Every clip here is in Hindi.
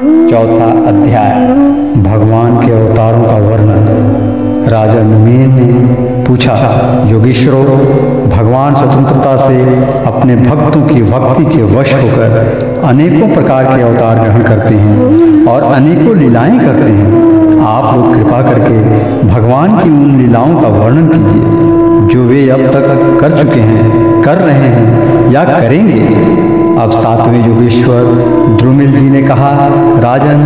चौथा अध्याय, भगवान के अवतारों का वर्णन। राजा नुमेन ने पूछा, योगेश्वरों, भगवान स्वतंत्रता से अपने भक्तों की भक्ति के वश होकर अनेकों प्रकार के अवतार ग्रहण करते हैं और अनेकों लीलाएँ करते हैं। आप लोग कृपा करके भगवान की उन लीलाओं का वर्णन कीजिए, जो वे अब तक कर चुके हैं, कर रहे हैं या करेंगे। अब सातवें योगेश्वर द्रुमिल जी ने कहा, राजन,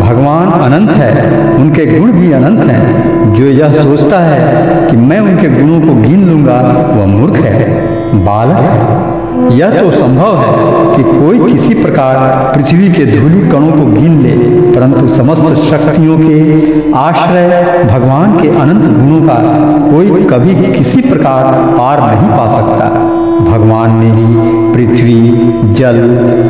भगवान अनंत है, उनके गुण भी अनंत हैं। जो यह सोचता है कि मैं उनके गुणों को गिन लूँगा, वह मूर्ख है। बालक है यह तो संभव है कि कोई किसी प्रकार पृथ्वी के धूलि कणों को गिन ले, परंतु समस्त शक्तियों के आश्रय भगवान के अनंत गुणों का कोई कभी किसी प्रकार पार नहीं पा सकता। भगवान ने ही पृथ्वी, जल,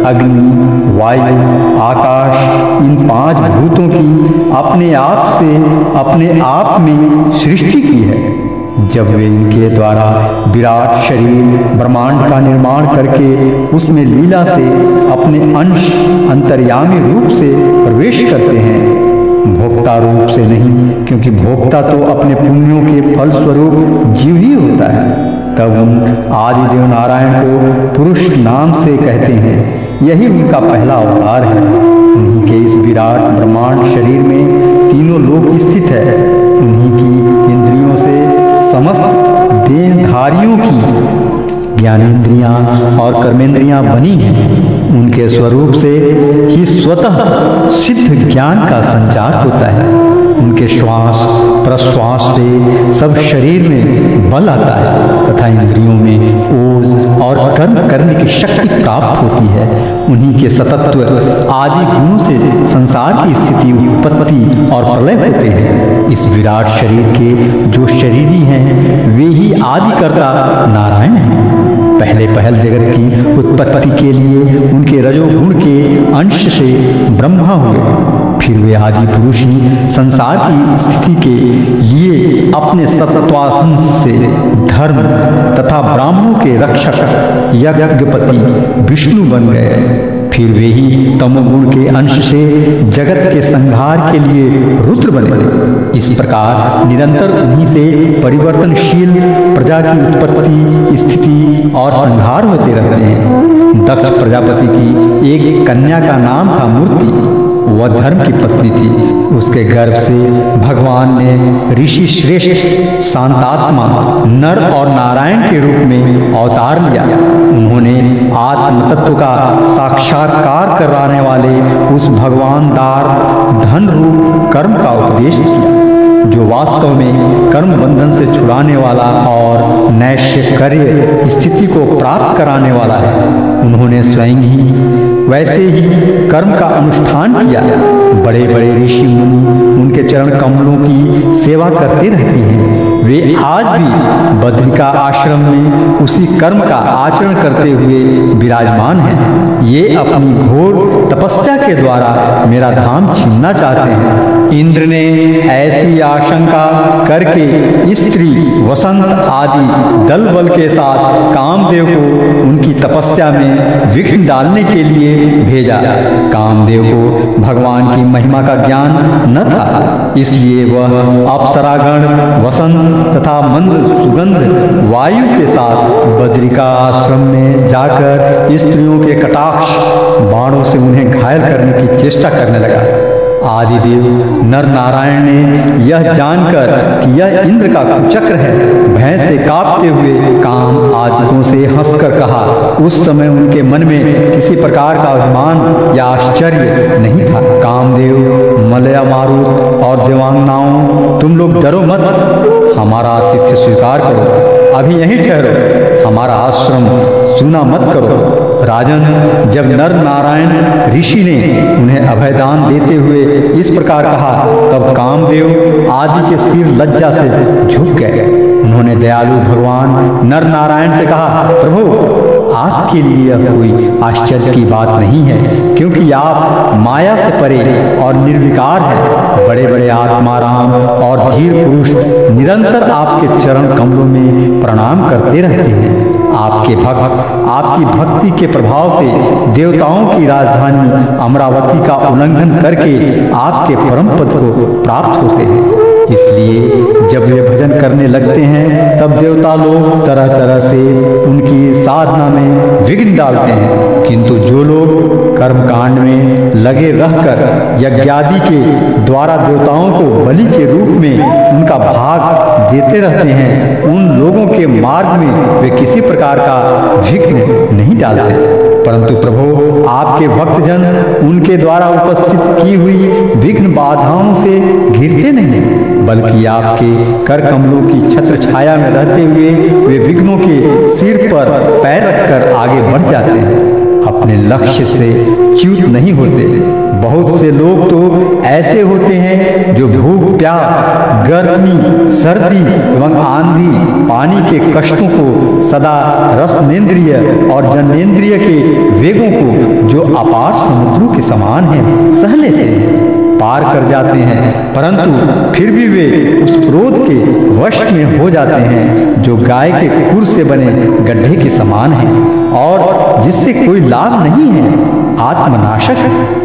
अग्नि, वायु, आकाश, इन पाँच भूतों की अपने आप से, अपने आप में सृष्टि की है। जब वे इनके द्वारा विराट शरीर, ब्रह्मांड का निर्माण करके उसमें लीला से अपने अंश, अंतर्यामी रूप से प्रवेश करते हैं, भोक्ता रूप से नहीं, क्योंकि भोक्ता तो अपने पुण्यों के फल स्वरूप जीव ही होता है। तब उन आदिदेव नारायण को पुरुष नाम से कहते हैं। यही उनका पहला अवतार है। उन्हीं के इस विराट ब्रह्मांड शरीर में तीनों लोक स्थित है। उन्हीं की इंद्रियों से समस्त देहधारियों की ज्ञानेन्द्रियाँ और कर्मेंद्रियाँ बनी हैं। उनके स्वरूप से ही स्वतः सिद्ध ज्ञान का संचार होता है। उनके श्वास, प्रश्वास से सब शरीर में बल आता है। तथा इंद्रियों में ओज और कर्म करने की शक्ति प्राप्त होती है। उन्हीं के सतत्व आदि गुणों से संसार की स्थिति उत्पत्ति और प्रलय होते हैं। इस विराट शरीर के जो शरीरी हैं, वे ही आदिकर्ता नारायण हैं। पहले पहल जगत की उत्पत्ति के लिए उनके रजोगुण के अंश से ब्रह्मा हुए। फिर वे आदि पुरुष ही संसार की स्थिति के लिए अपने सत्वासन से धर्म तथा ब्राह्मणों के रक्षक यज्ञपति विष्णु बन गए। फिर वे ही तमोगुण के अंश से जगत के संहार के लिए रुद्र बने। इस प्रकार निरंतर उन्हीं से परिवर्तनशील प्रजा की उत्पत्ति, स्थिति और संहार होते रहते हैं। दक्ष प्रजापति की एक कन्या का नाम था मूर्ति। वह धर्म की पत्नी थी। उसके गर्भ से भगवान ने ऋषि श्रेष्ठ शांतात्मा नर और नारायण के रूप में अवतार लिया। उन्होंने आत्म तत्व का साक्षात्कार कराने वाले उस भगवान दार धन रूप कर्म का उपदेश किया जो वास्तव में कर्म बंधन से छुड़ाने वाला और नैश्य कार्य स्थिति को प्राप्त कराने वाला है। उन्होंने स्वयं ही वैसे ही कर्म का अनुष्ठान किया। बड़े बड़े ऋषि मुनि उनके चरण कमलों की सेवा करते रहते हैं। वे आज भी बद्रिका आश्रम में उसी कर्म का आचरण करते हुए विराजमान हैं। ये अपनी घोर तपस्या के द्वारा मेरा धाम छीनना चाहते हैं। इंद्र ने ऐसी आशंका करके स्त्री, वसंत आदि दल बल के साथ कामदेव को उनकी तपस्या में विघ्न डालने के लिए भेजा। कामदेव को भगवान की महिमा का ज्ञान न था, इसलिए वह अप्सरागण, वसंत तथा मंद सुगंध, वायु के साथ बद्रिका आश्रम में जाकर स्त्रियों के कटाक्ष बाणों से उन्हें घायल करने की चेष्टा करने लगा। आदिदेव नर नारायण ने यह जानकर कि यह इंद्र का कुचक्र है। भय से कांपते हुए काम आदिकों से हंसकर कहा, उस समय उनके मन में किसी प्रकार का अभिमान या आश्चर्य नहीं था। कामदेव, मलया मारुत और देवांगनाओं तुम लोग डरो मत। हमारा आतिथ्य स्वीकार करो। अभी यहीं ठहरो। हमारा आश्रम सुना मत करो। राजन, जब नर नारायण ऋषि ने उन्हें अभयदान देते हुए इस प्रकार कहा, तब कामदेव आदि के सिर लज्जा से झुक गए। उन्होंने दयालु भगवान नर नारायण से कहा, प्रभु, आपके लिए कोई आश्चर्य की बात नहीं है, क्योंकि आप माया से परे और निर्विकार हैं। बड़े बड़े आत्माराम और धीर पुरुष निरंतर आपके चरण कमलों में प्रणाम करते रहते हैं। आपके भक्त, आपकी भक्ति के प्रभाव से देवताओं की राजधानी अमरावती का उल्लंघन करके आपके परम पद को प्राप्त होते हैं। इसलिए जब वे भजन करने लगते हैं, तब देवता लोग तरह तरह से उनकी साधना में विघ्न डालते हैं। किंतु जो लोग कर्म कांड में लगे रहकर यज्ञादि के द्वारा देवताओं को बलि के रूप में उनका भाग देते रहते हैं, उन लोगों के मार्ग में वे किसी प्रकार का विघ्न नहीं डालते। परंतु प्रभु, आपके भक्तजन उनके द्वारा उपस्थित की हुई विघ्न बाधाओं से घिरते नहीं, बल्कि आपके कर कमलों की छत्र छाया में रहते हुए वे विघ्नों के सिर पर पैर रखकर आगे बढ़ जाते हैं। अपने लक्ष्य से च्यूत नहीं होते। बहुत से लोग तो ऐसे होते हैं जो भूख, प्यास, गर्मी, सर्दी एवं आंधी, पानी के कष्टों को सदा रसनेन्द्रिय और जन्मेंद्रिय के वेगों को जो अपार समुद्रों के समान है, सह लेते हैं। पार कर जाते हैं, परंतु फिर भी वे उस क्रोध के वश में हो जाते हैं, जो गाय के कुर से बने गड्ढे के समान है, और जिससे कोई लाभ नहीं है, आत्मनाशक है।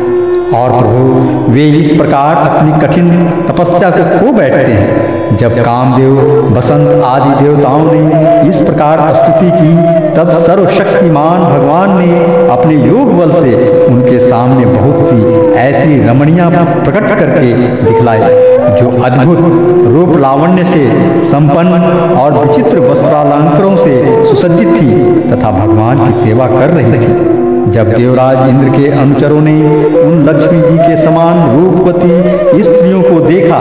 और प्रभु, वे इस प्रकार अपनी कठिन तपस्या को खो बैठते हैं। जब कामदेव, बसंत आदि देवताओं ने इस प्रकार स्तुति की, तब सर्वशक्तिमान भगवान ने अपने योग बल से उनके सामने बहुत सी ऐसी रमणियाँ प्रकट करके दिखलाई, जो अद्भुत रूप लावण्य से संपन्न और विचित्र वस्त्रालंकरों से सुसज्जित थी तथा भगवान की सेवा कर रही थी। जब देवराज इंद्र के अनुचरों ने उन लक्ष्मी जी के समान रूपवती स्त्रियों को देखा,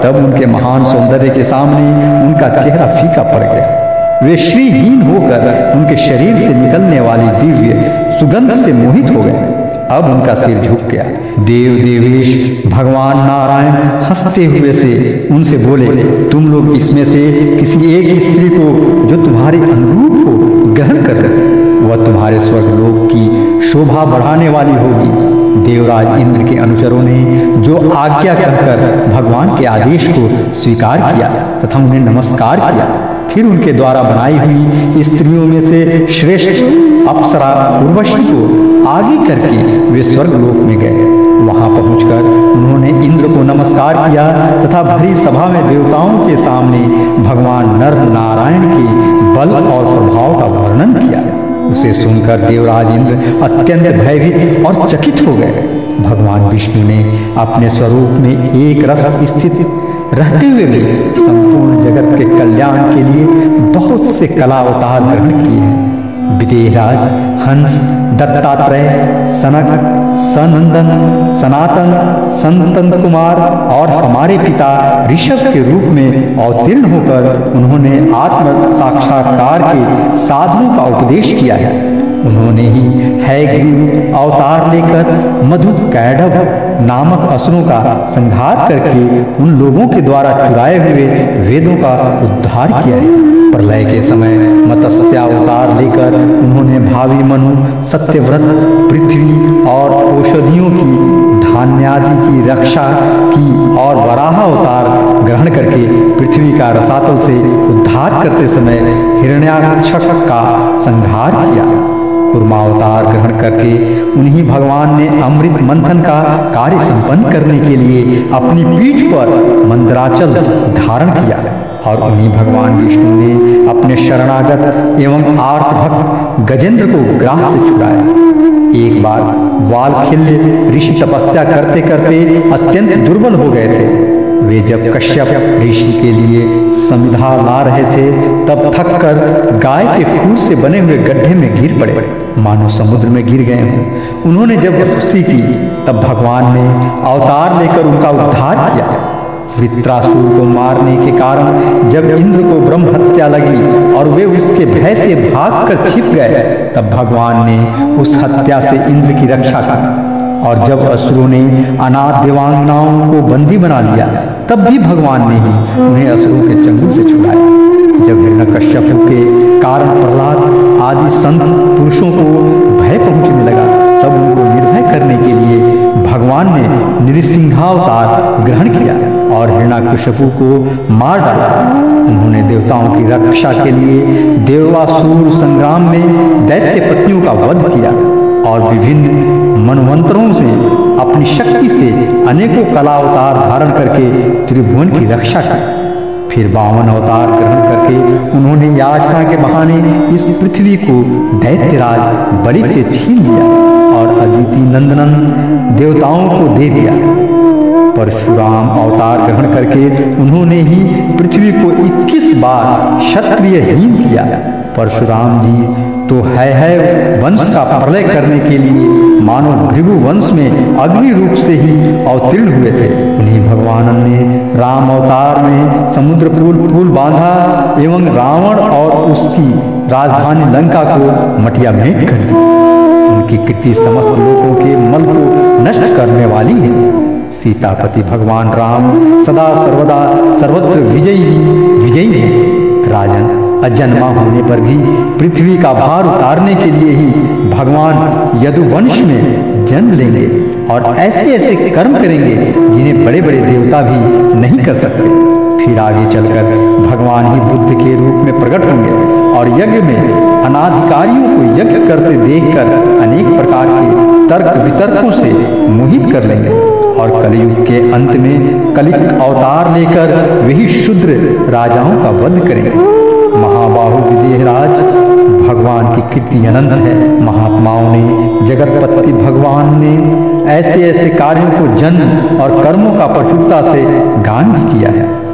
तब उनके महान सौंदर्य के सामने उनका चेहरा फीका पड़ गया। वे श्रीहीन होकर उनके शरीर से निकलने वाली दिव्य सुगंध से मोहित हो गए। अब उनका सिर झुक गया। देव देवेश, भगवान नारायण हँसते हुए से उनसे बोले, तुम लोग इसमें से किसी एक स्त्री को जो तुम्हारे अनुरूप हो ग्रहण कर वह तुम्हारे स्वर्गलोक की शोभा बढ़ाने वाली होगी। देवराज इंद्र के अनुचरों ने जो आज्ञा कहकर भगवान के आदेश को स्वीकार किया तथा उन्हें नमस्कार किया, फिर उनके द्वारा बनाई हुई स्त्रियों में से श्रेष्ठ अप्सरा उर्वशी को आगे करके वे स्वर्ग लोक में गए। वहाँ पहुंचकर उन्होंने इंद्र को नमस्कार किया तथा भरी सभा में देवताओं के सामने भगवान नर नारायण के बल और प्रभाव का वर्णन किया। उसे सुनकर देवराज इंद्र अत्यंत भयभीत और चकित हो गए। भगवान विष्णु ने अपने स्वरूप में एक रस स्थित रहते हुए भी संपूर्ण जगत के कल्याण के लिए बहुत से कला अवतार ग्रहण किए हैं। विदेहराज, हंस, दत्तात्रेय, सनक सनंदन, सनातन, संतन कुमार और हमारे पिता ऋषभ के रूप में अवतीर्ण होकर उन्होंने आत्म साक्षात्कार के साधनों का उपदेश किया है। उन्होंने ही है अवतार लेकर मधु कैडव नामक असुरों का संहार करके उन लोगों के द्वारा चुराए हुए वेदों का उद्धार किया है। प्रलय के समय मत्स्यावतार लेकर उन्होंने भावी मनु, सत्यव्रत, पृथ्वी और औषधियों की, धान्यादि की रक्षा की और वराह अवतार ग्रहण करके पृथ्वी का रसातल से उद्धार करते समय हिरण्याक्षक का संहार किया। कुर्मावतार ग्रहण करके उन्हीं भगवान ने अमृत मंथन का कार्य संपन्न करने के लिए अपनी पीठ पर मंदराचल धारण किया। और उन्हीं भगवान विष्णु ने अपने शरणागत एवं आर्थ भक्त गजेंद्र को ग्राह से छुड़ाया एक बार वालखिल्य ऋषि तपस्या करते करते अत्यंत दुर्बल हो गए थे। वे जब कश्यप ऋषि के लिए समिधा ला रहे थे, तब थक कर गाय के खूर से बने हुए गड्ढे में गिर पड़े। मानो समुद्र में गिर गए हों। उन्होंने जब स्तुति की, तब भगवान ने अवतार लेकर उनका उद्धार किया। वृत्रासुर को मारने के कारण जब इंद्र को ब्रह्म हत्या लगी और वे उसके भय से भाग कर छिप गए, तब भगवान ने उस हत्या से इंद्र की रक्षा की। और जब असुरों ने अनाथ देवांगनाओं को बंदी बना लिया, तब भी भगवान ने ही उन्हें असुरों के चंगुल से छुड़ाया। जब हिरण्यकश्यप के कारण प्रहलाद आदि संत पुरुषों को भय पहुँचने लगा, तब उनको निर्भय करने के लिए भगवान ने नृसिंहावतार ग्रहण किया। और हिरणाकशिपु को मार डाला। उन्होंने देवताओं की रक्षा के लिए देवासुर संग्राम में दैत्य पत्नियों का वध किया और विभिन्न मनवंतरों से, अपनी शक्ति से अनेकों कला अवतार धारण करके त्रिभुवन की रक्षा की। फिर बावन अवतार ग्रहण करके उन्होंने याचना के बहाने इस पृथ्वी को दैत्यराज बलि से छीन लिया और अदिति नंदनन देवताओं को दे दिया। परशुराम अवतार ग्रहण करके उन्होंने ही पृथ्वी को 21 बार क्षत्रियहीन किया। परशुराम जी तो है है वंश का प्रलय करने के लिए मानो भृगु वंश में अग्नि रूप से ही अवतीर्ण हुए थे। उन्हीं भगवान ने राम अवतार में समुद्र पुल पुल बांधा एवं रावण और उसकी राजधानी लंका को मटिया मेट कर दी। उनकी कृति समस्त लोगों के मल को नष्ट करने वाली है। सीतापति भगवान राम सदा सर्वदा सर्वत्र विजयी विजयी है। राजन अजन्मा होने पर भी पृथ्वी का भार उतारने के लिए ही भगवान यदुवंश में जन्म लेंगे और ऐसे ऐसे कर्म करेंगे जिन्हें बड़े बड़े देवता भी नहीं कर सकते। फिर आगे चलकर भगवान ही बुद्ध के रूप में प्रकट होंगे और यज्ञ में अनाधिकारियों को यज्ञ करते देखकर अनेक प्रकार के तर्क वितर्कों से मोहित कर लेंगे। और कलयुग के अंत में कलिक अवतार लेकर वही शुद्र राजाओं का वध करेंगे। महाबाहु विदेहराज, भगवान की कीर्ति अनंत है। महात्माओं ने, जगतपति भगवान ने ऐसे ऐसे कार्यों को जन्म और कर्मों का प्रचुरता से गान भी किया है।